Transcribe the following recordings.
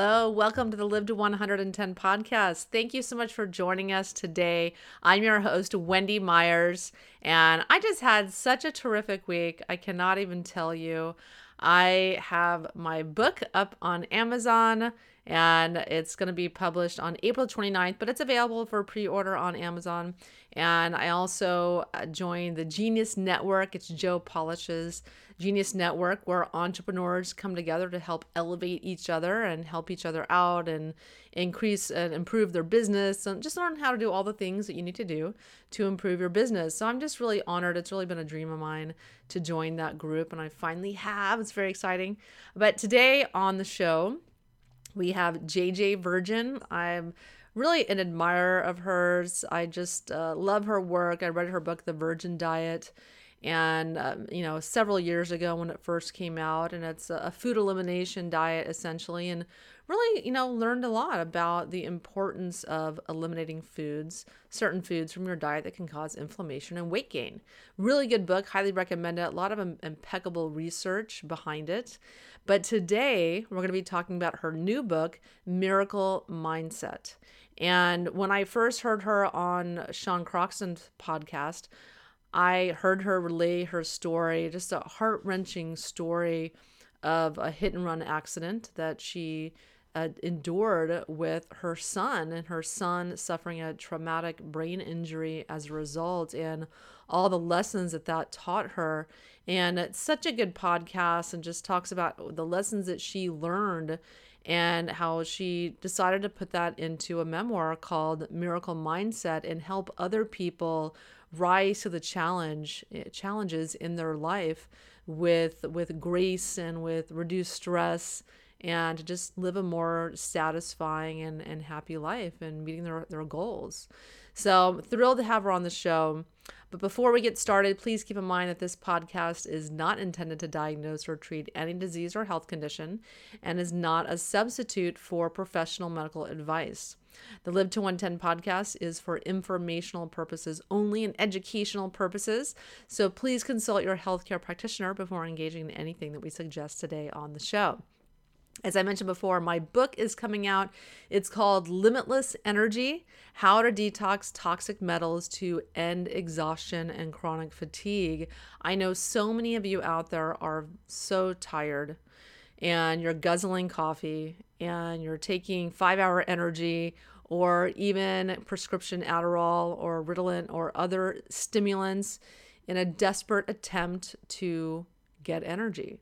Hello, welcome to the Live to 110 podcast. Thank you so much for joining us today. I'm your host, Wendy Myers, and I just had such a terrific week. I cannot even tell you. I have my book up on Amazon and it's going to be published on April 29th, but it's available for pre order on Amazon. And I also uh, joined the Genius Network. It's Joe Polish's Genius Network, where entrepreneurs come together to help elevate each other and help each other out and increase and improve their business and just learn how to do all the things that you need to do to improve your business. So I'm just really honored. It's really been a dream of mine to join that group, and I finally have. It's very exciting. But today on the show, we have JJ Virgin. I'm really an admirer of hers. I just uh, love her work. I read her book, The Virgin Diet, and um, you know several years ago when it first came out, and it's a food elimination diet essentially, and really you know learned a lot about the importance of eliminating foods, certain foods from your diet that can cause inflammation and weight gain. Really good book, highly recommend it. A lot of impeccable research behind it. But today we're going to be talking about her new book, Miracle Mindset. And when I first heard her on Sean Croxton's podcast, I heard her relay her story, just a heart wrenching story of a hit and run accident that she uh, endured with her son, and her son suffering a traumatic brain injury as a result, and all the lessons that that taught her. And it's such a good podcast and just talks about the lessons that she learned and how she decided to put that into a memoir called Miracle Mindset and help other people rise to the challenge eh, challenges in their life with with grace and with reduced stress and just live a more satisfying and, and happy life and meeting their, their goals. So thrilled to have her on the show. But before we get started, please keep in mind that this podcast is not intended to diagnose or treat any disease or health condition and is not a substitute for professional medical advice. The Live to 110 podcast is for informational purposes only and educational purposes. So please consult your healthcare practitioner before engaging in anything that we suggest today on the show. As I mentioned before, my book is coming out. It's called Limitless Energy How to Detox Toxic Metals to End Exhaustion and Chronic Fatigue. I know so many of you out there are so tired and you're guzzling coffee and you're taking five hour energy or even prescription Adderall or Ritalin or other stimulants in a desperate attempt to get energy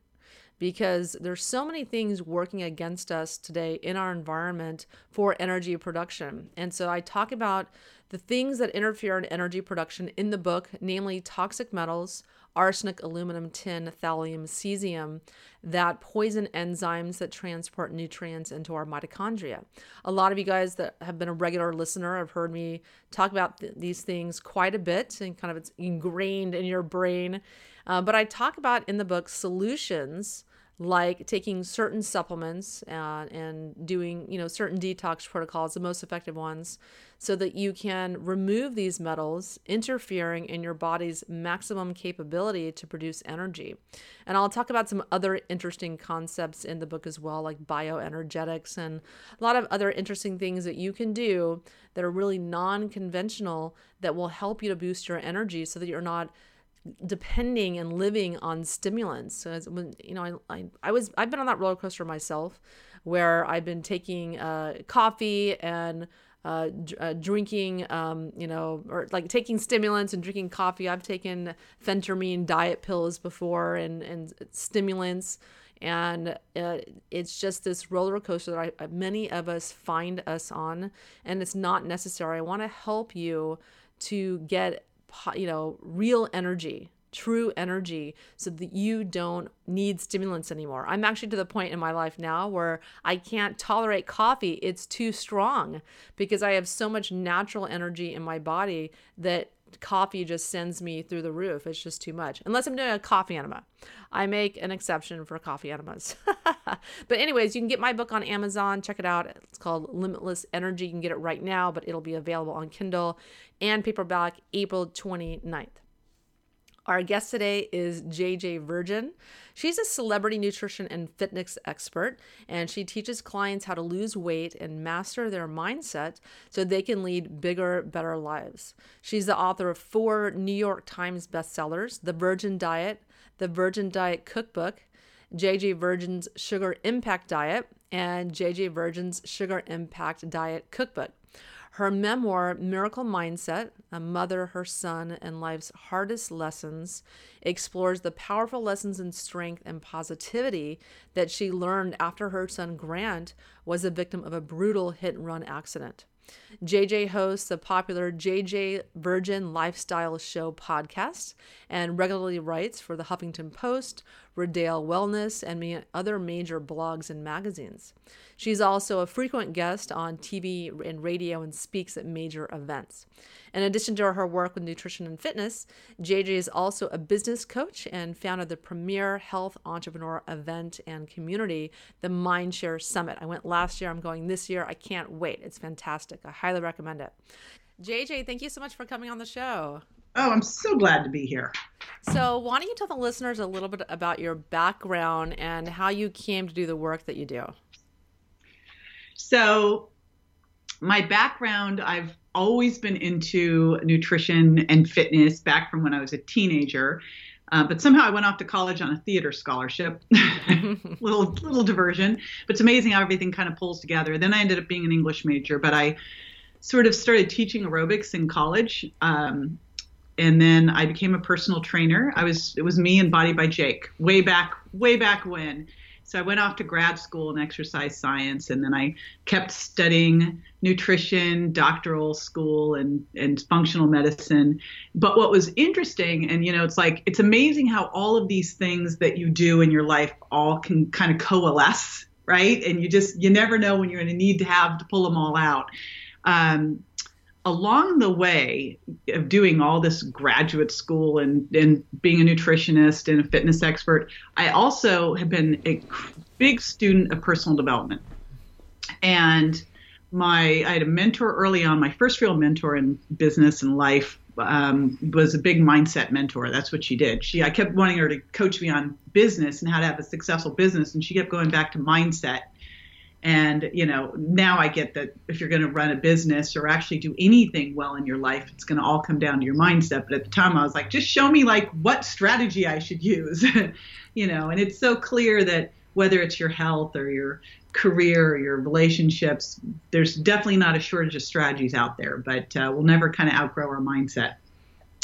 because there's so many things working against us today in our environment for energy production. And so I talk about the things that interfere in energy production in the book, namely toxic metals, arsenic, aluminum, tin, thallium, cesium, that poison enzymes that transport nutrients into our mitochondria. A lot of you guys that have been a regular listener have heard me talk about th- these things quite a bit and kind of it's ingrained in your brain. Uh, but I talk about in the book solutions like taking certain supplements and, and doing you know certain detox protocols the most effective ones so that you can remove these metals interfering in your body's maximum capability to produce energy. And i'll talk about some other interesting concepts in the book as well like bioenergetics and a lot of other interesting things that you can do that are really non-conventional that will help you to boost your energy so that you're not depending and living on stimulants. So when you know, I, I, I was I've been on that roller coaster myself, where I've been taking uh, coffee and uh, uh, drinking, um, you know, or like taking stimulants and drinking coffee. I've taken phentermine diet pills before and and stimulants, and uh, it's just this roller coaster that I, many of us find us on, and it's not necessary. I want to help you to get you know, real energy, true energy so that you don't need stimulants anymore. I'm actually to the point in my life now where I can't tolerate coffee. It's too strong because I have so much natural energy in my body that coffee just sends me through the roof. It's just too much. Unless I'm doing a coffee enema. I make an exception for coffee enemas. but anyways, you can get my book on Amazon. Check it out. It's called Limitless Energy. You can get it right now, but it'll be available on Kindle and paperback April 29th. Our guest today is JJ Virgin. She's a celebrity nutrition and fitness expert, and she teaches clients how to lose weight and master their mindset so they can lead bigger, better lives. She's the author of four New York Times bestsellers The Virgin Diet, The Virgin Diet Cookbook, JJ Virgin's Sugar Impact Diet, and JJ Virgin's Sugar Impact Diet Cookbook. Her memoir, Miracle Mindset A Mother, Her Son, and Life's Hardest Lessons, explores the powerful lessons in strength and positivity that she learned after her son Grant was a victim of a brutal hit and run accident. JJ hosts the popular JJ Virgin Lifestyle Show podcast and regularly writes for the Huffington Post, Rodale Wellness, and other major blogs and magazines. She's also a frequent guest on TV and radio and speaks at major events. In addition to her work with nutrition and fitness, JJ is also a business coach and founded the premier health entrepreneur event and community, the Mindshare Summit. I went last year, I'm going this year. I can't wait. It's fantastic. I highly recommend it. JJ, thank you so much for coming on the show. Oh, I'm so glad to be here. So, why don't you tell the listeners a little bit about your background and how you came to do the work that you do? So, my background, I've always been into nutrition and fitness back from when I was a teenager. Uh, but somehow I went off to college on a theater scholarship. little little diversion, but it's amazing how everything kind of pulls together. Then I ended up being an English major, but I sort of started teaching aerobics in college. Um, and then I became a personal trainer. I was it was me and Body by Jake way back way back when. So I went off to grad school in exercise science, and then I kept studying nutrition, doctoral school, and and functional medicine. But what was interesting, and you know, it's like it's amazing how all of these things that you do in your life all can kind of coalesce, right? And you just you never know when you're going to need to have to pull them all out. Um, along the way of doing all this graduate school and, and being a nutritionist and a fitness expert, I also have been a big student of personal development. And my I had a mentor early on. My first real mentor in business and life um, was a big mindset mentor. That's what she did. She I kept wanting her to coach me on business and how to have a successful business, and she kept going back to mindset and, you know, now I get that if you're going to run a business or actually do anything well in your life, it's going to all come down to your mindset. But at the time, I was like, just show me like what strategy I should use, you know, and it's so clear that whether it's your health or your career or your relationships, there's definitely not a shortage of strategies out there, but uh, we'll never kind of outgrow our mindset.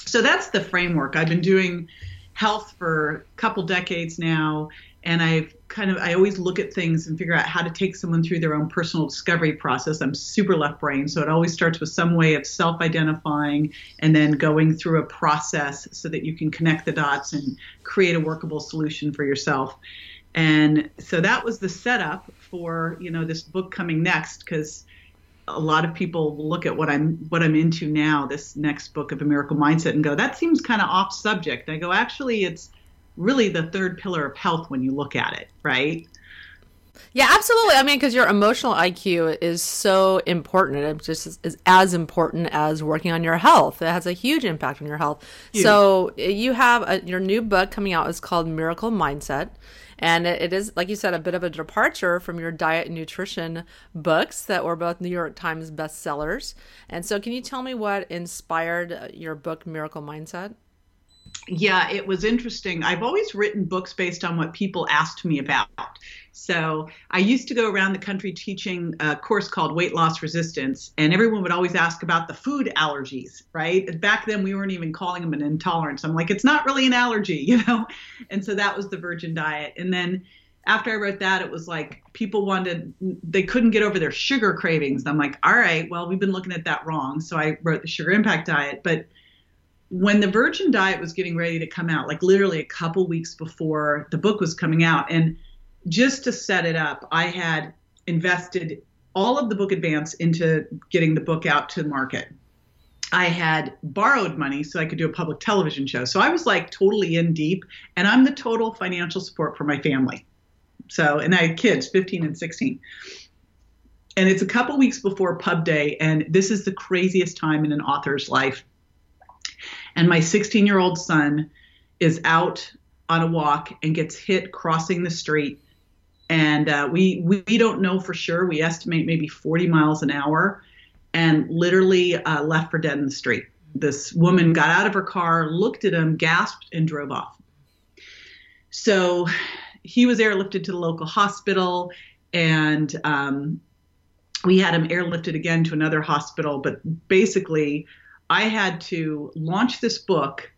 So that's the framework. I've been doing health for a couple decades now and I've kind of I always look at things and figure out how to take someone through their own personal discovery process. I'm super left brain, so it always starts with some way of self-identifying and then going through a process so that you can connect the dots and create a workable solution for yourself. And so that was the setup for you know this book coming next because a lot of people look at what I'm what I'm into now, this next book of a miracle mindset, and go, that seems kind of off subject. I go, actually, it's really the third pillar of health when you look at it, right? Yeah, absolutely. I mean, because your emotional IQ is so important. It just is, is, as important as working on your health. It has a huge impact on your health. Huge. So eh, you have a, your new book coming out. is called Miracle Mindset. And it is, like you said, a bit of a departure from your diet and nutrition books that were both New York Times bestsellers. And so, can you tell me what inspired uh, your book, Miracle Mindset? Yeah, it was interesting. I've always written books based on what people asked me about. So I used to go around the country teaching a course called Weight Loss Resistance, and everyone would always ask about the food allergies, right? Back then, we weren't even calling them an intolerance. I'm like, it's not really an allergy, you know? And so that was the virgin diet. And then after I wrote that, it was like people wanted, they couldn't get over their sugar cravings. I'm like, all right, well, we've been looking at that wrong. So I wrote the sugar impact diet. But when the virgin diet was getting ready to come out like literally a couple weeks before the book was coming out and just to set it up i had invested all of the book advance into getting the book out to the market. I had borrowed money so i could do a public television show. So i was like totally in deep and i'm the total financial support for my family. So and i had kids 15 and 16 and it's a couple weeks before pub day and this is the craziest time in an author's life and my 16 year old son is out on a walk and gets hit crossing the street. And uh, we, we don't know for sure. We estimate maybe 40 miles an hour and literally uh, left for dead in the street. This woman got out of her car, looked at him, gasped, and drove off. So he was airlifted to the local hospital, and um, we had him airlifted again to another hospital. But basically, I had to launch this book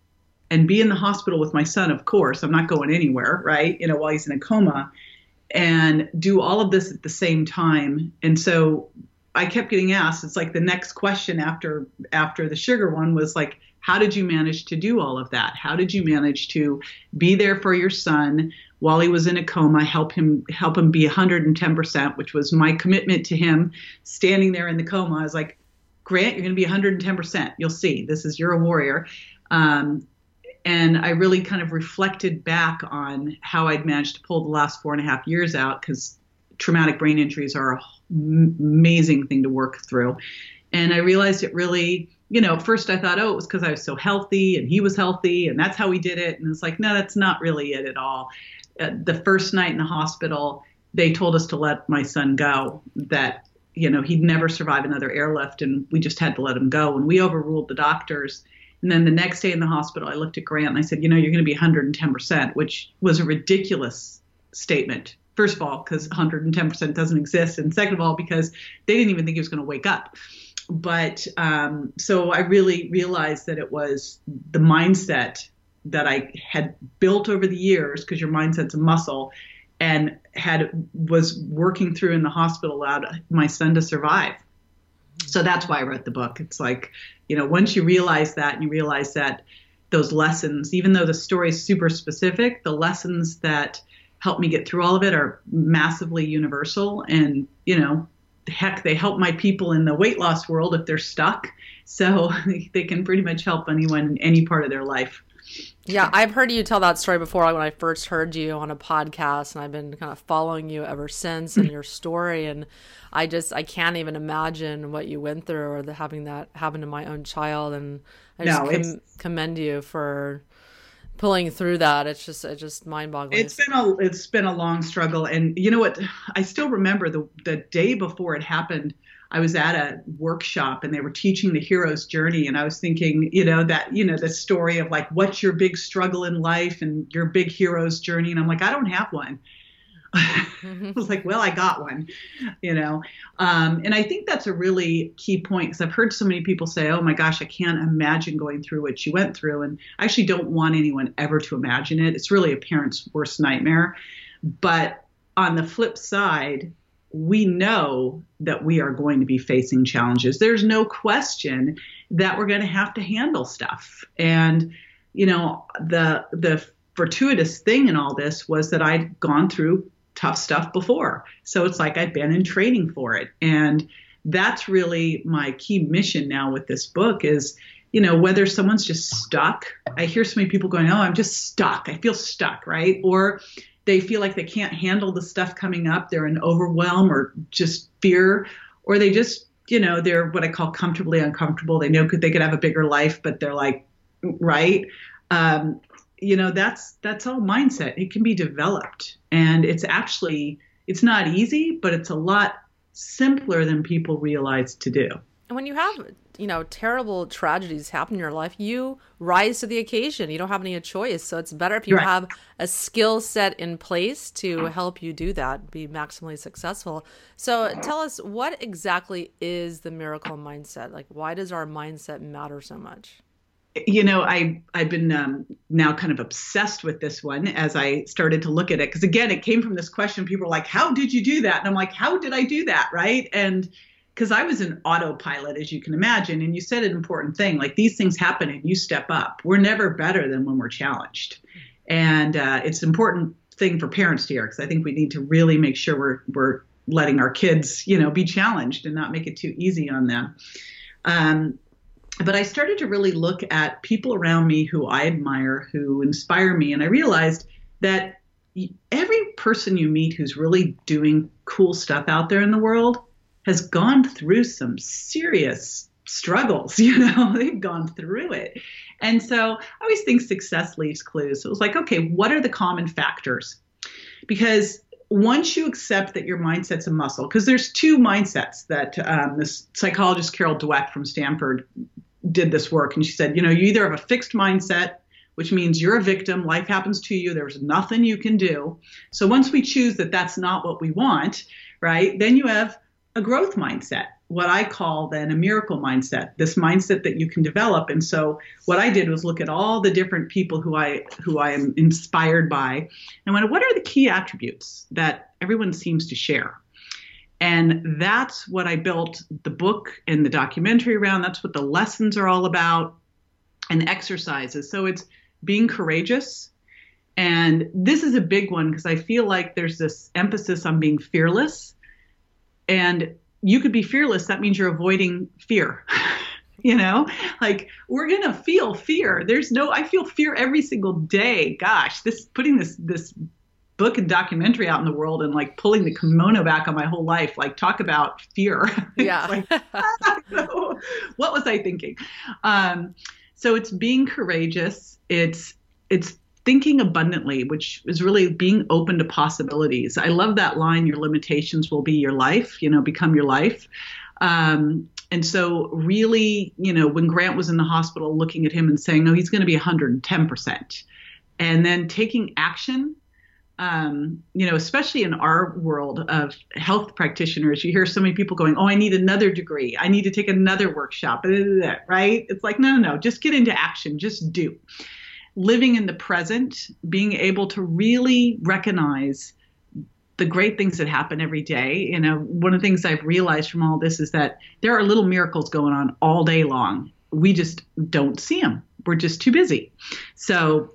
and be in the hospital with my son, of course. I'm not going anywhere, right? You know, while he's in a coma, and do all of this at the same time. And so I kept getting asked. It's like the next question after after the sugar one was like, how did you manage to do all of that? How did you manage to be there for your son while he was in a coma, help him help him be 110%, which was my commitment to him standing there in the coma. I was like, Grant, you're going to be 110%. You'll see. This is you're a warrior. Um, and I really kind of reflected back on how I'd managed to pull the last four and a half years out because traumatic brain injuries are an amazing thing to work through. And I realized it really, you know, first I thought, oh, it was because I was so healthy and he was healthy and that's how we did it. And it's like, no, that's not really it at all. Uh, the first night in the hospital, they told us to let my son go, that, you know, he'd never survive another airlift and we just had to let him go. And we overruled the doctors. And then the next day in the hospital, I looked at Grant and I said, you know, you're going to be 110%, which was a ridiculous statement first of all, because 110% doesn't exist, and second of all, because they didn't even think he was going to wake up. But um, so I really realized that it was the mindset that I had built over the years, because your mindset's a muscle, and had was working through in the hospital allowed my son to survive. So that's why I wrote the book. It's like, you know, once you realize that and you realize that those lessons, even though the story is super specific, the lessons that help me get through all of it are massively universal and you know heck they help my people in the weight loss world if they're stuck so they can pretty much help anyone in any part of their life yeah i've heard you tell that story before when i first heard you on a podcast and i've been kind of following you ever since and mm. your story and i just i can't even imagine what you went through or the, having that happen to my own child and i just no, com- commend you for pulling through that. It's just it's just mind-boggling. It's been a it's been a long struggle and you know what? I still remember the the day before it happened i was at a workshop and they were teaching the hero's journey and i was thinking you know that you know the story of like what's your big struggle in life and your big hero's journey and i'm like i don't have one I was like, well, I got one, you know. Um, and I think that's a really key point because I've heard so many people say, oh my gosh, I can't imagine going through what you went through. And I actually don't want anyone ever to imagine it. It's really a parent's worst nightmare. But on the flip side, we know that we are going to be facing challenges. There's no question that we're going to have to handle stuff. And, you know, the, the, fortuitous thing in all this was that I'd gone through tough stuff before. So it's like I've been in training for it. And that's really my key mission now with this book is, you know, whether someone's just stuck. I hear so many people going, Oh, I'm just stuck. I feel stuck, right? Or they feel like they can't handle the stuff coming up. They're in overwhelm or just fear, or they just, you know, they're what I call comfortably uncomfortable. They know could they could have a bigger life, but they're like, right. Um, you know that's that's all mindset it can be developed and it's actually it's not easy but it's a lot simpler than people realize to do when you have you know terrible tragedies happen in your life you rise to the occasion you don't have any choice so it's better if you right. have a skill set in place to help you do that be maximally successful so tell us what exactly is the miracle mindset like why does our mindset matter so much you know, I I've been um, now kind of obsessed with this one as I started to look at it because again, it came from this question. People were like, "How did you do that?" And I'm like, "How did I do that?" Right? And because I was an autopilot, as you can imagine, and you said an important thing like these things happen and you step up. We're never better than when we're challenged, and uh, it's an important thing for parents to hear because I think we need to really make sure we're we're letting our kids, you know, be challenged and not make it too easy on them. Um, but I started to really look at people around me who I admire, who inspire me, and I realized that every person you meet who's really doing cool stuff out there in the world has gone through some serious struggles, you know, they've gone through it. And so I always think success leaves clues. So it was like, okay, what are the common factors? Because once you accept that your mindset's a muscle, because there's two mindsets that um, this psychologist Carol Dweck from Stanford did this work, and she said, you know, you either have a fixed mindset, which means you're a victim, life happens to you, there's nothing you can do. So once we choose that that's not what we want, right, then you have a growth mindset, what I call then a miracle mindset, this mindset that you can develop. And so what I did was look at all the different people who I who I am inspired by and went, what are the key attributes that everyone seems to share? And that's what I built the book and the documentary around. That's what the lessons are all about and exercises. So it's being courageous. And this is a big one because I feel like there's this emphasis on being fearless. And you could be fearless. That means you're avoiding fear. you know, like we're going to feel fear. There's no, I feel fear every single day. Gosh, this putting this, this book and documentary out in the world and like pulling the kimono back on my whole life like talk about fear yeah like, what was i thinking um, so it's being courageous it's it's thinking abundantly which is really being open to possibilities i love that line your limitations will be your life you know become your life um, and so really you know when grant was in the hospital looking at him and saying no he's going to be 110% and then taking action um, you know, especially in our world of health practitioners, you hear so many people going, "Oh, I need another degree. I need to take another workshop." Right? It's like, no, no, no. Just get into action. Just do. Living in the present, being able to really recognize the great things that happen every day. You know, one of the things I've realized from all this is that there are little miracles going on all day long. We just don't see them. We're just too busy. So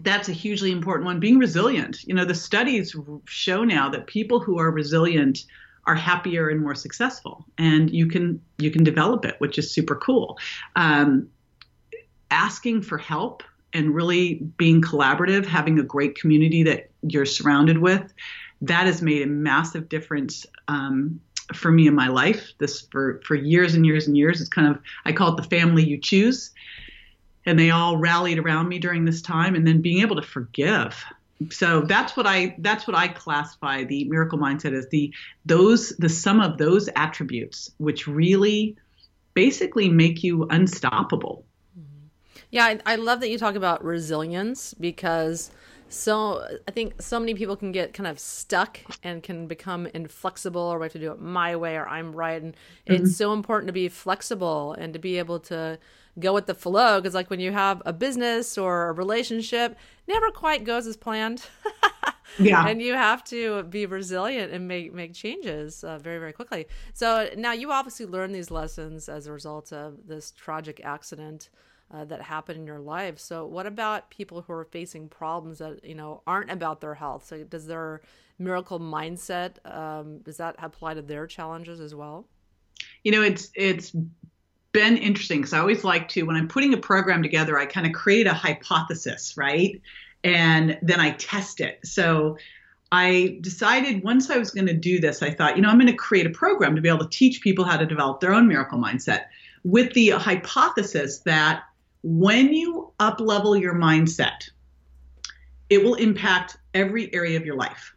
that's a hugely important one. Being resilient. You know, the studies show now that people who are resilient are happier and more successful, and you can you can develop it, which is super cool. Um, asking for help and really being collaborative, having a great community that you're surrounded with, that has made a massive difference. Um, for me in my life, this for for years and years and years. It's kind of I call it the family you choose and they all rallied around me during this time and then being able to forgive so that's what i that's what i classify the miracle mindset as the those the sum of those attributes which really basically make you unstoppable yeah I, I love that you talk about resilience because so I think so many people can get kind of stuck and can become inflexible or we have to do it my way or I'm right. And mm-hmm. it's so important to be flexible and to be able to go with the flow because like when you have a business or a relationship never quite goes as planned yeah and you have to be resilient and make make changes uh, very very quickly so now you obviously learned these lessons as a result of this tragic accident uh, that happen in your life so what about people who are facing problems that you know aren't about their health so does their miracle mindset um, does that apply to their challenges as well you know it's it's been interesting because I always like to, when I'm putting a program together, I kind of create a hypothesis, right? And then I test it. So I decided once I was going to do this, I thought, you know, I'm going to create a program to be able to teach people how to develop their own miracle mindset with the hypothesis that when you up level your mindset, it will impact every area of your life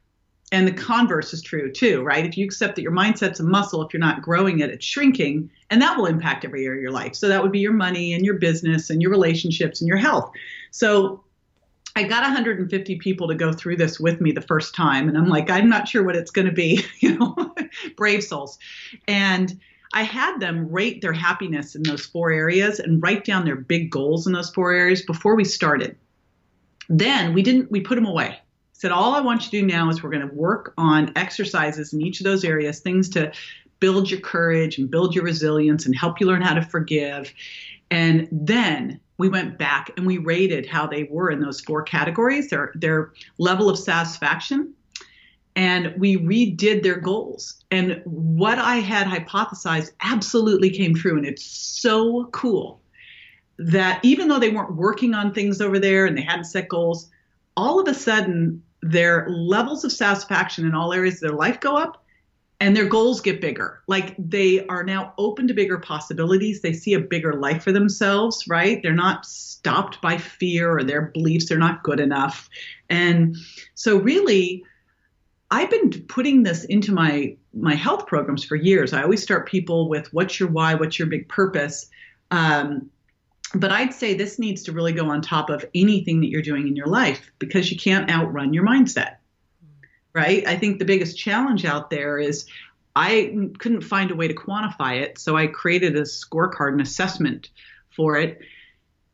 and the converse is true too, right? If you accept that your mindset's a muscle, if you're not growing it, it's shrinking, and that will impact every area of your life. So that would be your money and your business and your relationships and your health. So I got 150 people to go through this with me the first time, and I'm like, I'm not sure what it's going to be, you know, brave souls. And I had them rate their happiness in those four areas and write down their big goals in those four areas before we started. Then we didn't, we put them away said, All I want you to do now is we're going to work on exercises in each of those areas, things to build your courage and build your resilience and help you learn how to forgive. And then we went back and we rated how they were in those four categories, their, their level of satisfaction. And we redid their goals. And what I had hypothesized absolutely came true. And it's so cool that even though they weren't working on things over there and they hadn't set goals, all of a sudden their levels of satisfaction in all areas of their life go up and their goals get bigger. Like they are now open to bigger possibilities. They see a bigger life for themselves, right? They're not stopped by fear or their beliefs they're not good enough. And so really I've been putting this into my my health programs for years. I always start people with what's your why, what's your big purpose. Um, but I'd say this needs to really go on top of anything that you're doing in your life because you can't outrun your mindset. Right? I think the biggest challenge out there is I couldn't find a way to quantify it, so I created a scorecard, an assessment for it.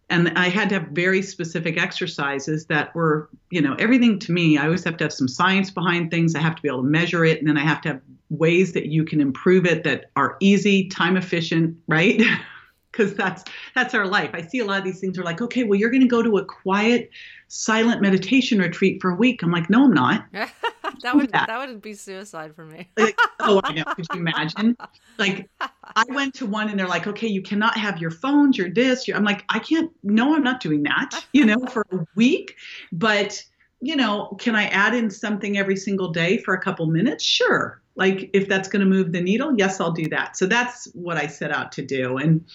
And I had to have very specific exercises that were, you know, everything to me. I always have to have some science behind things. I have to be able to measure it, and then I have to have ways that you can improve it that are easy, time efficient, right? because that's that's our life. I see a lot of these things are like, okay, well, you're going to go to a quiet, silent meditation retreat for a week. I'm like, no, I'm not. that would that. that would be suicide for me. like, oh, I know. Could you imagine? Like, I went to one and they're like, okay, you cannot have your phones, your this. Your, I'm like, I can't. No, I'm not doing that. You know, for a week, but you know, can I add in something every single day for a couple minutes? Sure. Like if that's going to move the needle, yes, I'll do that. So that's what I set out to do. And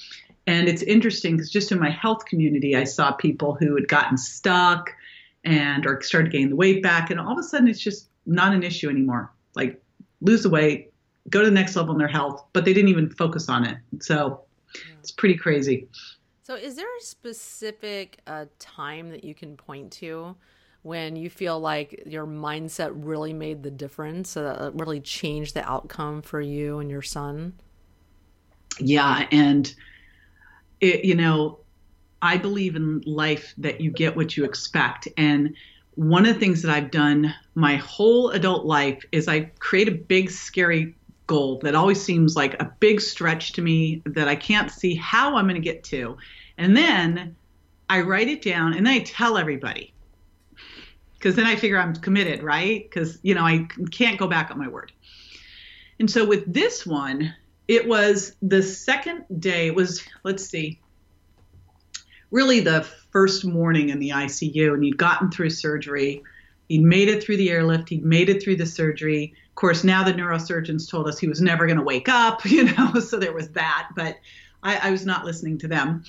and it's interesting because just in my health community, I saw people who had gotten stuck and or started gaining the weight back, and all of a sudden it's just not an issue anymore. Like lose the weight, go to the next level in their health, but they didn't even focus on it. So it's pretty crazy. So, is there a specific uh, time that you can point to when you feel like your mindset really made the difference, uh, really changed the outcome for you and your son? Yeah, and it, you know, I believe in life that you get what you expect. And one of the things that I've done my whole adult life is I create a big, scary goal that always seems like a big stretch to me that I can't see how I'm going to get to. And then I write it down and then I tell everybody. Because then I figure I'm committed, right? Because, you know, I can't go back on my word. And so with this one, it was the second day it was let's see really the first morning in the icu and he'd gotten through surgery he'd made it through the airlift he'd made it through the surgery of course now the neurosurgeons told us he was never going to wake up you know so there was that but i, I was not listening to them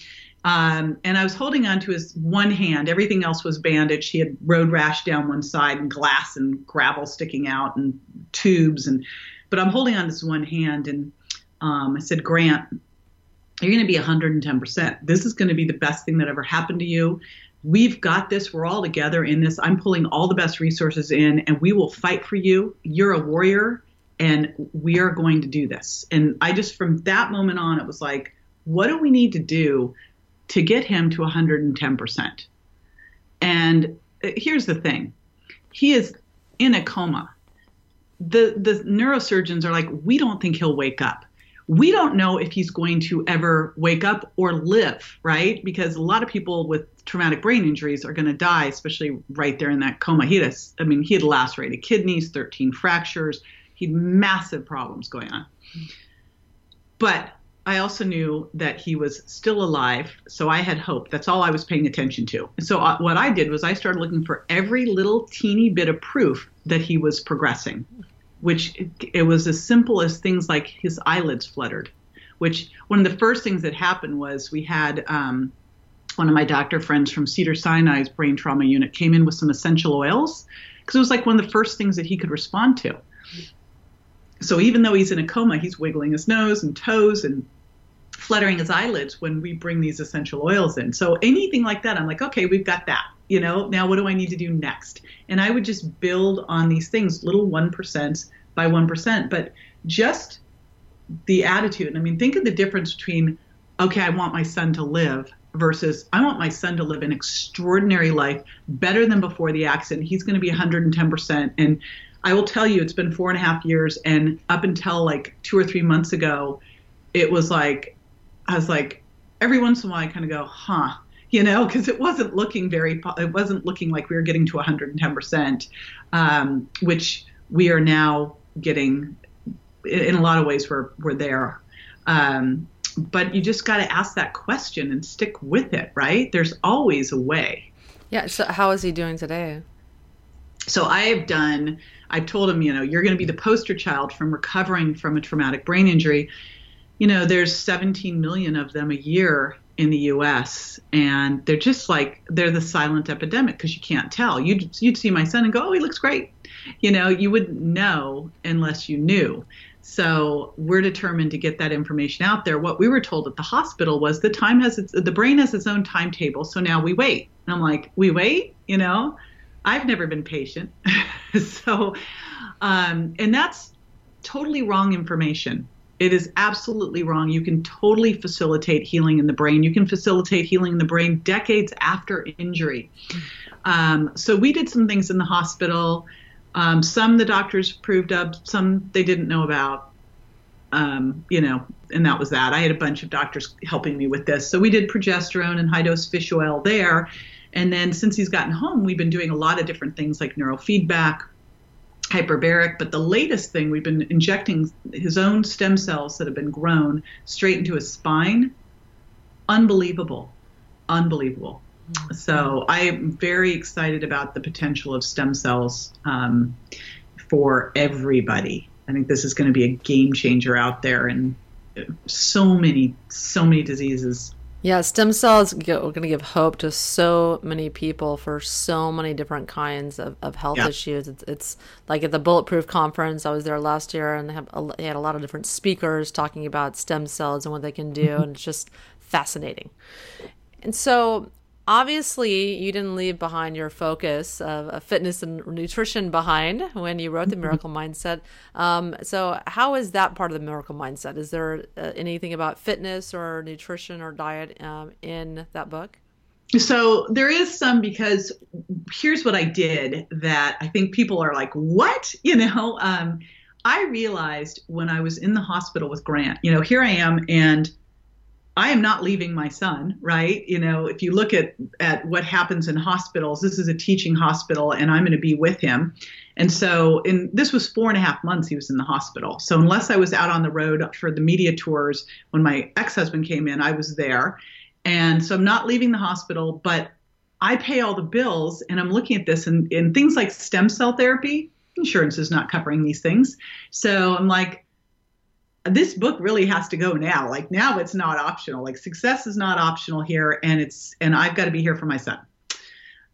um, and I was holding on to his one hand. Everything else was bandaged. He had road rash down one side and glass and gravel sticking out and tubes and but I'm holding on to this one hand and um, I said, Grant, you're going to be 110%. This is going to be the best thing that ever happened to you. We've got this. We're all together in this. I'm pulling all the best resources in, and we will fight for you. You're a warrior, and we are going to do this. And I just, from that moment on, it was like, what do we need to do to get him to 110%? And uh, here's the thing he is in a coma. The, the neurosurgeons are like, we don't think he'll wake up we don't know if he's going to ever wake up or live, right? Because a lot of people with traumatic brain injuries are going to die, especially right there in that coma. He had, I mean, he had lacerated kidneys, 13 fractures, he had massive problems going on. But I also knew that he was still alive, so I had hope. That's all I was paying attention to. So uh, what I did was I started looking for every little teeny bit of proof that he was progressing which it was as simple as things like his eyelids fluttered. Which one of the first things that happened was we had um, one of my doctor friends from Cedar Sinai's brain trauma unit came in with some essential oils because it was like one of the first things that he could respond to. So even though he's in a coma, he's wiggling his nose and toes and fluttering his eyelids when we bring these essential oils in. So anything like that, I'm like, okay, we've got that. You know, now what do I need to do next? And I would just build on these things, little 1% by 1%. But just the attitude. I mean, think of the difference between, okay, I want my son to live versus I want my son to live an extraordinary life, better than before the accident. He's going to be 110%. And I will tell you, it's been four and a half years. And up until like two or three months ago, it was like, I was like, every once in a while, I kind of go, huh, you know, because it wasn't looking very, it wasn't looking like we were getting to 110%, um, which we are now getting. In a lot of ways, we're we're there. Um, but you just got to ask that question and stick with it, right? There's always a way. Yeah. So, how is he doing today? So I have done, I've told him, you know, you're going to be the poster child from recovering from a traumatic brain injury. You know, there's 17 million of them a year in the US and they're just like they're the silent epidemic because you can't tell. You'd you'd see my son and go, "Oh, he looks great." You know, you wouldn't know unless you knew. So we're determined to get that information out there. What we were told at the hospital was the time has its, the brain has its own timetable. So now we wait. And I'm like, we wait, you know, I've never been patient. so, um, and that's totally wrong information. It is absolutely wrong. You can totally facilitate healing in the brain. You can facilitate healing in the brain decades after injury. Um, so we did some things in the hospital. Um, some the doctors approved of, some they didn't know about. Um, you know, and that was that. I had a bunch of doctors helping me with this. So we did progesterone and high dose fish oil there. And then since he's gotten home, we've been doing a lot of different things like neurofeedback, hyperbaric. But the latest thing, we've been injecting his own stem cells that have been grown straight into his spine. Unbelievable. Unbelievable. So I am very excited about the potential of stem cells um, for everybody. I think this is going to be a game changer out there in so many, so many diseases. Yeah, stem cells are going to give hope to so many people for so many different kinds of, of health yeah. issues. It's, it's, like at the Bulletproof Conference, I was there last year and they, have a, they had a lot of different speakers talking about stem cells and what they can do, mm-hmm. and it's just fascinating. And so obviously you didn't leave behind your focus of, of, fitness and nutrition behind when you wrote the mm-hmm. miracle mindset. Um, so how is that part of the miracle mindset? Is there uh, anything about fitness or nutrition or diet um, in that book? So there is some because here's what i did that i think people are like what? You know um, i realized when i was in the hospital with grant you know here i am and I am not leaving my son, right? You know, if you look at at what happens in hospitals, this is a teaching hospital, and I'm going to be with him. And so, in this was four and a half months he was in the hospital. So unless I was out on the road for the media tours when my ex-husband came in, I was there. And so I'm not leaving the hospital, but I pay all the bills, and I'm looking at this, and, and things like stem cell therapy, insurance is not covering these things. So I'm like, this book really has to go now. Like now it's not optional. Like success is not optional here and it's and I've got to be here for my son.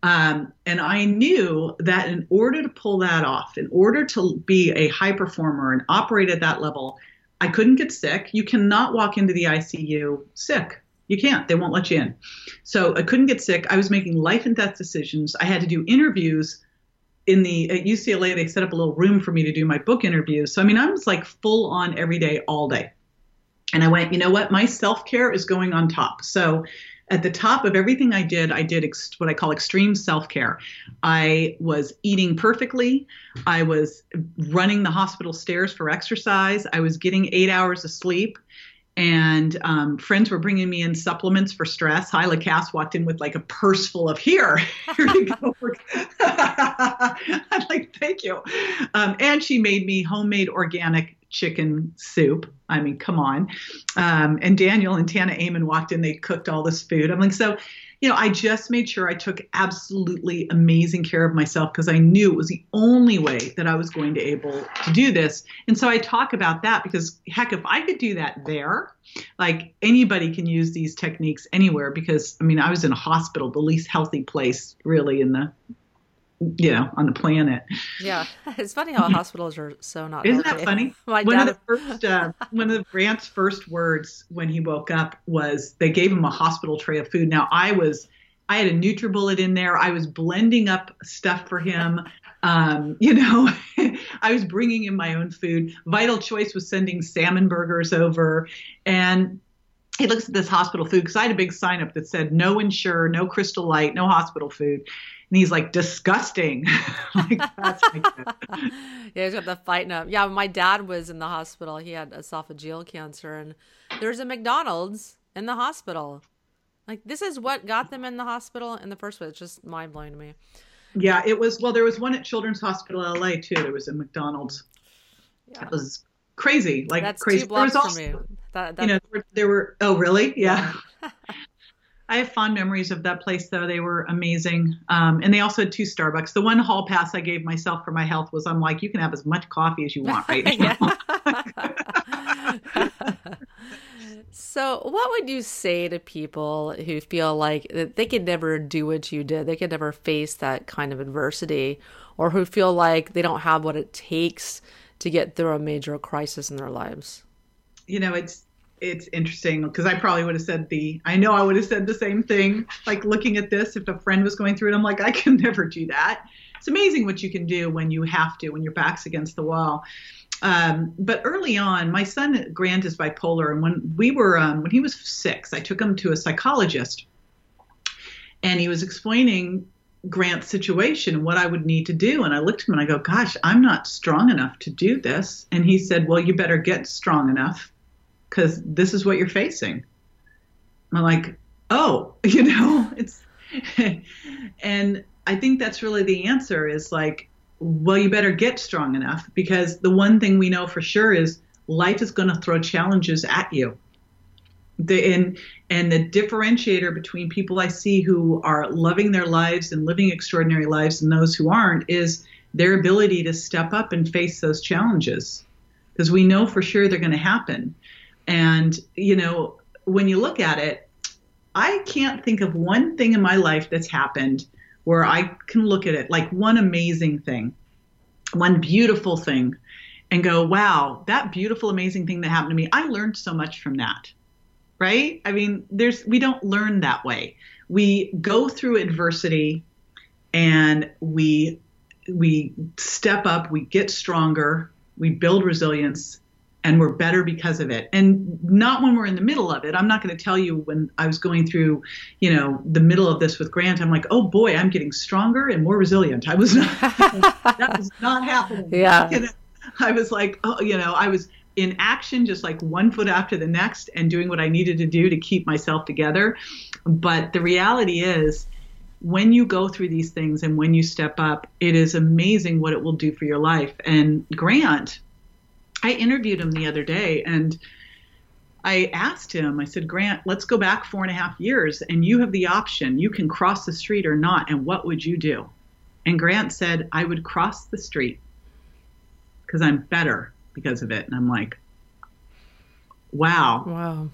Um, and I knew that in order to pull that off, in order to be a high performer and operate at that level, I couldn't get sick. You cannot walk into the ICU sick. You can't. They won't let you in. So I couldn't get sick. I was making life and death decisions. I had to do interviews in the at UCLA, they set up a little room for me to do my book interviews. So I mean, I was like full on every day, all day. And I went, you know what? My self care is going on top. So at the top of everything I did, I did ex- what I call extreme self care. I was eating perfectly. I was running the hospital stairs for exercise. I was getting eight hours of sleep and um, friends were bringing me in supplements for stress. Hyla Cass walked in with like a purse full of here, here you go. I'm like, thank you. Um, and she made me homemade organic chicken soup. I mean, come on. Um, and Daniel and Tana Amen walked in. They cooked all this food. I'm like, so you know, I just made sure I took absolutely amazing care of myself because I knew it was the only way that I was going to able to do this. And so I talk about that because heck, if I could do that there, like anybody can use these techniques anywhere because I mean, I was in a hospital, the least healthy place really in the you know, on the planet. Yeah, it's funny how hospitals are so not. Isn't that funny? My one dad... of the first, uh, one of Grant's first words when he woke up was they gave him a hospital tray of food. Now I was, I had a NutriBullet in there. I was blending up stuff for him. Um, you know, I was bringing in my own food. Vital Choice was sending salmon burgers over, and he looks at this hospital food because I had a big sign up that said no Ensure, no Crystal Light, no hospital food and he's like disgusting. like, that's yeah, he's got the fighting up. Yeah, my dad was in the hospital. He had esophageal cancer, and there's a McDonald's in the hospital. Like this is what got them in the hospital in the first place. It's just mind blowing to me. Yeah, it was. Well, there was one at Children's Hospital LA too. There was a McDonald's. Yeah. It was crazy, like That's crazy. Two blocks there was also, from me. That, that... You know, there were, there were. Oh, really? Yeah. I have fond memories of that place, though. They were amazing. Um, and they also had two Starbucks. The one hall pass I gave myself for my health was I'm like, you can have as much coffee as you want right now. so, what would you say to people who feel like they could never do what you did? They could never face that kind of adversity, or who feel like they don't have what it takes to get through a major crisis in their lives? You know, it's it's interesting because I probably would have said the I know I would have said the same thing. Like looking at this, if a friend was going through it, I'm like, I can never do that. It's amazing what you can do when you have to, when your back's against the wall. Um, but early on, my son Grant is bipolar, and when we were um, when he was six, I took him to a psychologist, and he was explaining Grant's situation and what I would need to do. And I looked at him and I go, Gosh, I'm not strong enough to do this. And he said, Well, you better get strong enough because this is what you're facing. I'm like, oh, you know, it's, and I think that's really the answer is like, well, you better get strong enough because the one thing we know for sure is life is going to throw challenges at you. The, and and the differentiator between people I see who are loving their lives and living extraordinary lives and those who aren't is their ability to step up and face those challenges because we know for sure they're going to happen. And, you know, when you look at it, I can't think of one thing in my life that's happened where I can look at it like one amazing thing, one beautiful thing, and go, wow, that beautiful, amazing thing that happened to me, I learned so much from that. Right? I mean, there's we don't learn that way. We go through adversity and we we step up, we get stronger, we build resilience, and we're better because of it. And not when we're in the middle of it. I'm not going to tell you when i was going through you know the middle of this with grant i'm like oh boy i'm getting stronger and more resilient. I was not that was not happening. Yeah. You know, i was like oh you know i was in action just like one foot after the next and doing what i needed to do to keep myself together. But the reality is when you go through these things and when you step up it is amazing what it will do for your life. And grant I interviewed him the other day and I asked him, I said, Grant, let's go back four and a half years and you have the option. You can cross the street or not. And what would you do? And Grant said, I would cross the street because I'm better because of it. And I'm like, wow. Wow.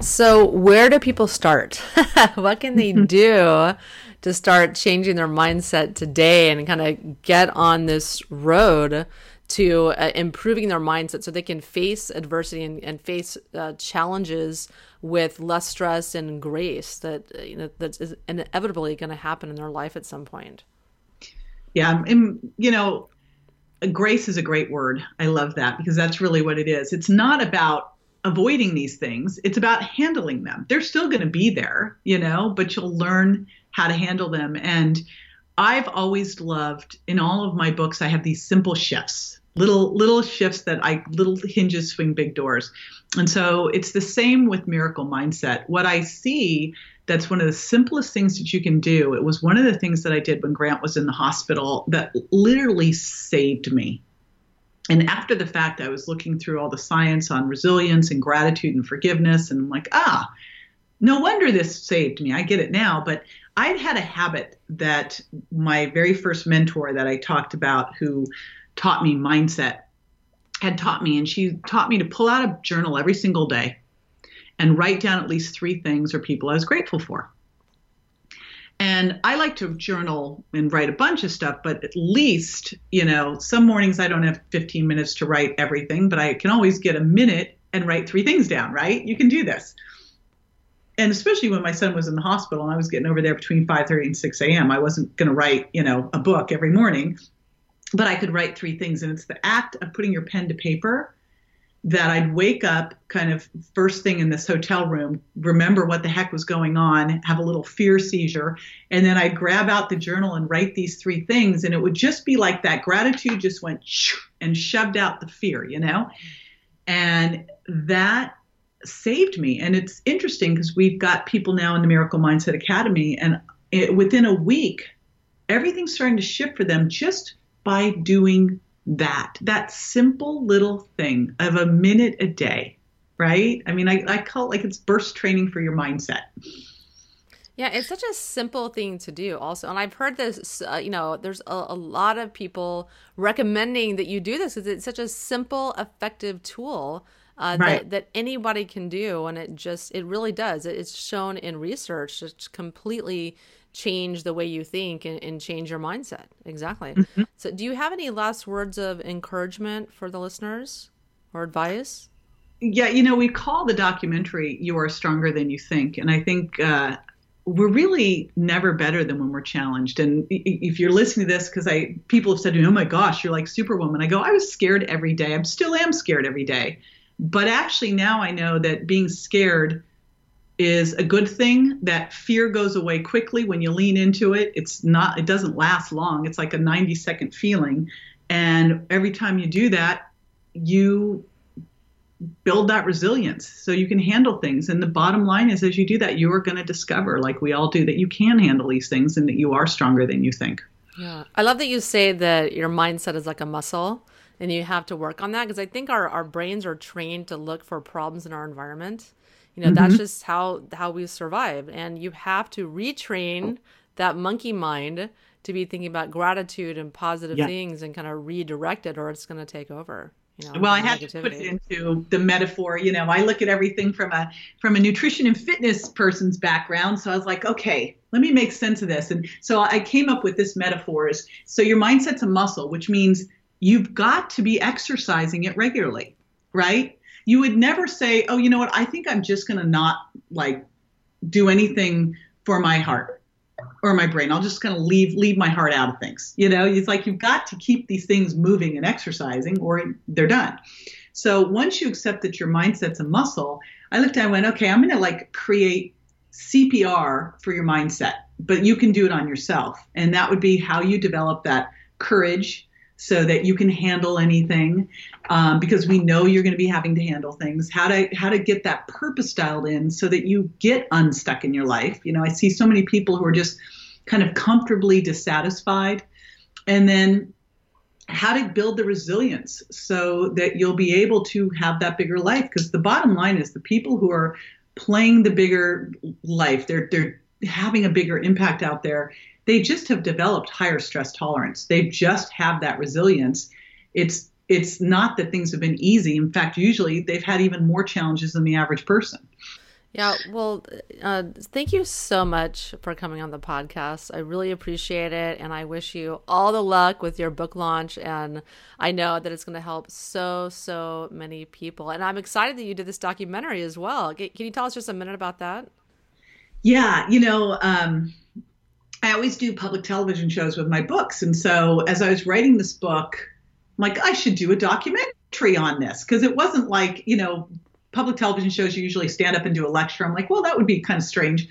So, where do people start? what can they do to start changing their mindset today and kind of get on this road to uh, improving their mindset so they can face adversity and, and face uh, challenges with less stress and grace that uh, you know that's inevitably going to happen in their life at some point. Yeah and you know grace is a great word. I love that because that's really what it is. It's not about avoiding these things. It's about handling them. They're still going to be there you know but you'll learn how to handle them. And I've always loved in all of my books I have these simple shifts little little shifts that I little hinges swing big doors. And so it's the same with miracle mindset. What I see that's one of the simplest things that you can do. It was one of the things that I did when Grant was in the hospital that literally saved me. And after the fact, I was looking through all the science on resilience and gratitude and forgiveness, and I'm like, ah, no wonder this saved me. I get it now. But I'd had a habit that my very first mentor that I talked about, who taught me mindset had taught me and she taught me to pull out a journal every single day and write down at least three things or people I was grateful for. And I like to journal and write a bunch of stuff, but at least, you know, some mornings I don't have 15 minutes to write everything, but I can always get a minute and write three things down, right? You can do this. And especially when my son was in the hospital and I was getting over there between 5:30 and 6 a.m., I wasn't going to write, you know, a book every morning but I could write three things. And it's the act of putting your pen to paper that I'd wake up kind of first thing in this hotel room, remember what the heck was going on, have a little fear seizure, and then I'd grab out the journal and write these three things. And it would just be like that gratitude just went and shoved out the fear, you know? And that saved me. And it's interesting because we've got people now in the Miracle Mindset Academy, and it, within a week, everything's starting to shift for them just by doing that, that simple little thing of a minute a day, right? I mean, I, I call it like it's burst training for your mindset. Yeah, it's such a simple thing to do, also. And I've heard this, uh, you know, there's a, a, lot of people recommending that you do this because it's such a simple, effective tool uh, right. that, that anybody can do. And it just, it really does. It's shown in research it's completely change the way you think and, and change your mindset. Exactly. Mm-hmm. So, do you have any last words of encouragement for the listeners or advice? Yeah, you know, we call the documentary "You Are Stronger Than You Think," and I think uh, we're really never better than when we're challenged. And if you're listening to this, because I people have said to me, "Oh my gosh, you're like Superwoman," I go, "I was scared every day. I still am scared every day." But actually, now I know that being scared is a good thing. That fear goes away quickly when you lean into it. It's not. It doesn't last long. It's like a 90 second feeling, and every time you do that, you build that resilience so you can handle things. And the bottom line is, as you do that, you are going to discover, like we all do, that you can handle these things and that you are stronger than you think. Yeah. I love that you say that your mindset is like a muscle and you have to work on that because I think our, our brains are trained to look for problems in our environment. You know, mm-hmm. that's just how how we survive. And you have to retrain that monkey mind to be thinking about gratitude and positive yeah. things and kind of redirect it or it's going to take over. You know, well, I had to put it into the metaphor. You know, I look at everything from a from a nutrition and fitness person's background. So I was like, okay, let me make sense of this. And so I came up with this metaphor: is so your mindset's a muscle, which means you've got to be exercising it regularly, right? You would never say, oh, you know what? I think I'm just going to not like do anything for my heart or my brain. I'll just kind of leave leave my heart out of things. You know, it's like you've got to keep these things moving and exercising, or they're done. So once you accept that your mindset's a muscle, I looked at I went, okay, I'm going to like create CPR for your mindset, but you can do it on yourself, and that would be how you develop that courage so that you can handle anything um, because we know you're going to be having to handle things. How to how to get that purpose dialed in so that you get unstuck in your life. You know i see so many people who are just kind of comfortably dissatisfied. And then how to build the resilience so that you'll be able to have that bigger life. Because the bottom line is the people who are playing the bigger life they're they're having a bigger impact out there they just have developed higher stress tolerance. They just have that resilience. It's it's not that things have been easy. In fact, usually they've had even more challenges than the average person. Yeah, well, uh, thank you so much for coming on the podcast. I really appreciate it. And I wish you all the luck with your book launch. And I know that it's going to help so, so many people. And I'm excited that you did this documentary as well. Can you tell us just a minute about that? Yeah, you know, um, I always do public television shows with my books. And so as I was writing this book, I'm like, I should do a documentary on this because it wasn't like, you know, public television shows you usually stand up and do a lecture. I'm like, well, that would be kind of strange.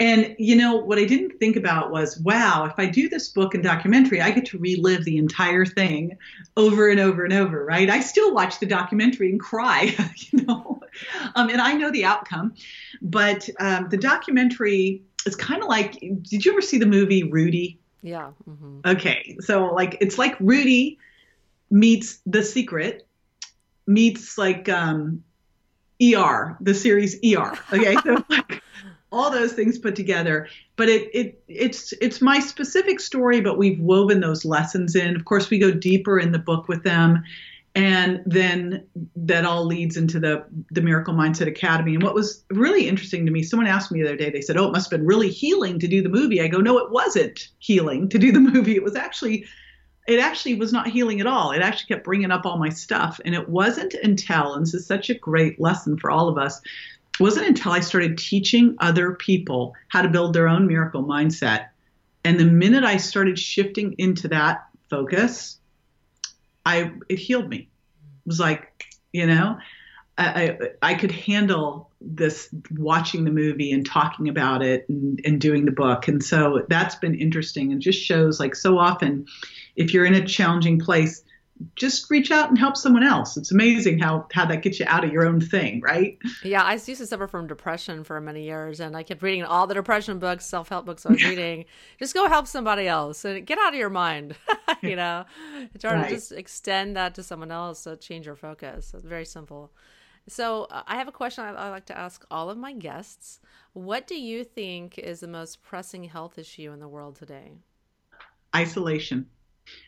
And you know what I didn't think about was, wow, if I do this book and documentary, I get to relive the entire thing over and over and over, right? I still watch the documentary and cry, you know, um, and I know the outcome. But um, the documentary it's kind of like did you ever see the movie Rudy? Yeah. Mm-hmm. Okay. So like it's like Rudy meets The Secret meets like um ER, the series ER. Okay. so like all those things put together. But it it it's it's my specific story, but we've woven those lessons in. Of course, we go deeper in the book with them and then that all leads into the the miracle mindset academy. And what was really interesting to me someone asked me the other day they said oh it must have been really healing to do the movie. I go no it wasn't healing to do the movie. It was actually it actually was not healing at all. It actually kept bringing up all my stuff. And it wasn't until and this is such a great lesson for all of us wasn't until i started teaching other people how to build their own miracle mindset. And the minute i started shifting into that focus I it healed me. It was like, you know, I, I, I could handle this watching the movie and talking about it and, and doing the book. And so that's been interesting and just shows like so often if you're in a challenging place, just reach out and help someone else. It's amazing how how that gets you out of your own thing, right? Yeah, I used to suffer from depression for many years, and I kept reading all the depression books, self help books I was reading. just go help somebody else and get out of your mind. you know, try right. to just extend that to someone else to change your focus. It's very simple. So uh, I have a question I, I like to ask all of my guests. What do you think is the most pressing health issue in the world today? Isolation.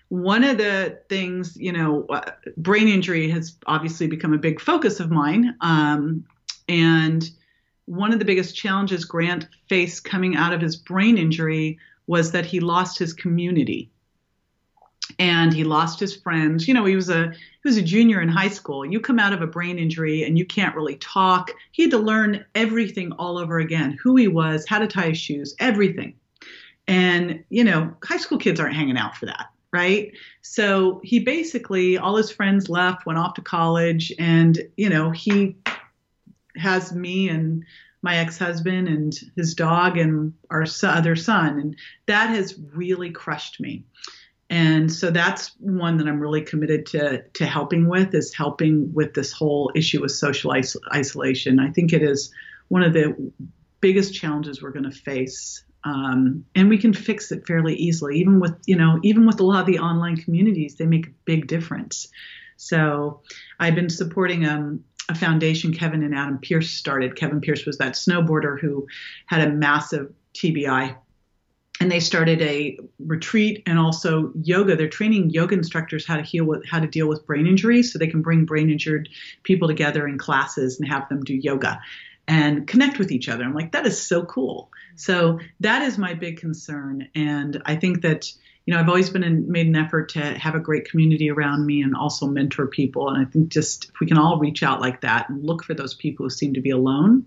One of the things, you know, uh, brain injury has obviously become a big focus of mine. Um, and one of the biggest challenges Grant faced coming out of his brain injury was that he lost his community and he lost his friends. You know, he was a he was a junior in high school. You come out of a brain injury and you can't really talk. He had to learn everything all over again, who he was, how to tie his shoes, everything. And, you know, high school kids aren't hanging out for that, right? So he basically all his friends left, went off to college and, you know, he has me and my ex-husband and his dog and our other son and that has really crushed me and so that's one that I'm really committed to to helping with is helping with this whole issue of social is- isolation. I think it is one of the biggest challenges we're going to face, um, and we can fix it fairly easily. Even with you know even with a lot of the online communities, they make a big difference. So I've been supporting um, a foundation Kevin and Adam Pearce started. Kevin Pearce was that snowboarder who had a massive TBI and they started a retreat and also yoga. They're training yoga instructors how to heal with how to deal with brain injuries, so they can bring brain injured people together in classes and have them do yoga and connect with each other. I'm like, that is so cool. So that is my big concern, and I think that you know I've always been in, made an effort to have a great community around me and also mentor people. And I think just if we can all reach out like that and look for those people who seem to be alone,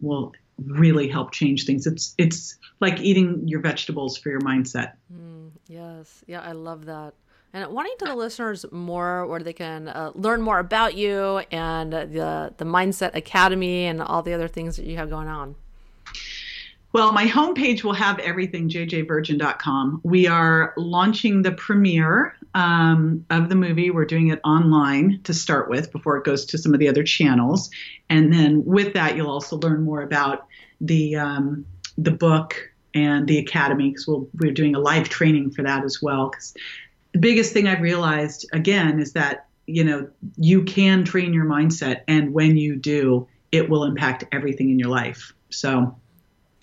will really help change things. It's it's like eating your vegetables for your mindset. Mm, yes, yeah, I love that. And wanting to the listeners more where they can uh, learn more about you and the the Mindset Academy and all the other things that you have going on. Well, my homepage will have everything, jjvirgin.com. We are launching the premiere um, of the movie. We're doing it online to start with before it goes to some of the other channels. And then with that, you'll also learn more about the, um, the book and the academy because we'll, we're doing a live training for that as well. Because the biggest thing I've realized, again, is that, you know, you can train your mindset. And when you do, it will impact everything in your life. So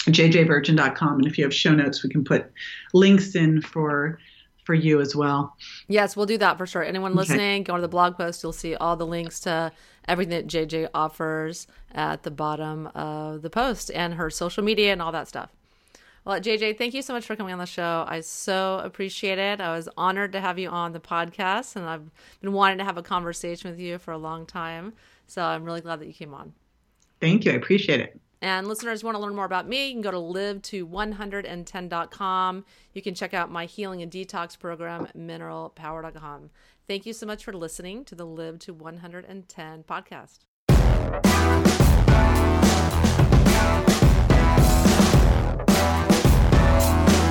jjvirgin.com. And if you have show notes, we can put links in for for you as well. Yes, we'll do that for sure. Anyone listening, okay. go to the blog post. You'll see all the links to everything that JJ offers at the bottom of the post and her social media and all that stuff. Well, JJ, thank you so much for coming on the show. I so appreciate it. I was honored to have you on the podcast, and I've been wanting to have a conversation with you for a long time. So I'm really glad that you came on. Thank you. I appreciate it. And listeners want to learn more about me, you can go to live to 110.com. You can check out my healing and detox program, mineralpower.com. Thank you so much for listening to the Live to 110 podcast.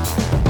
Bye.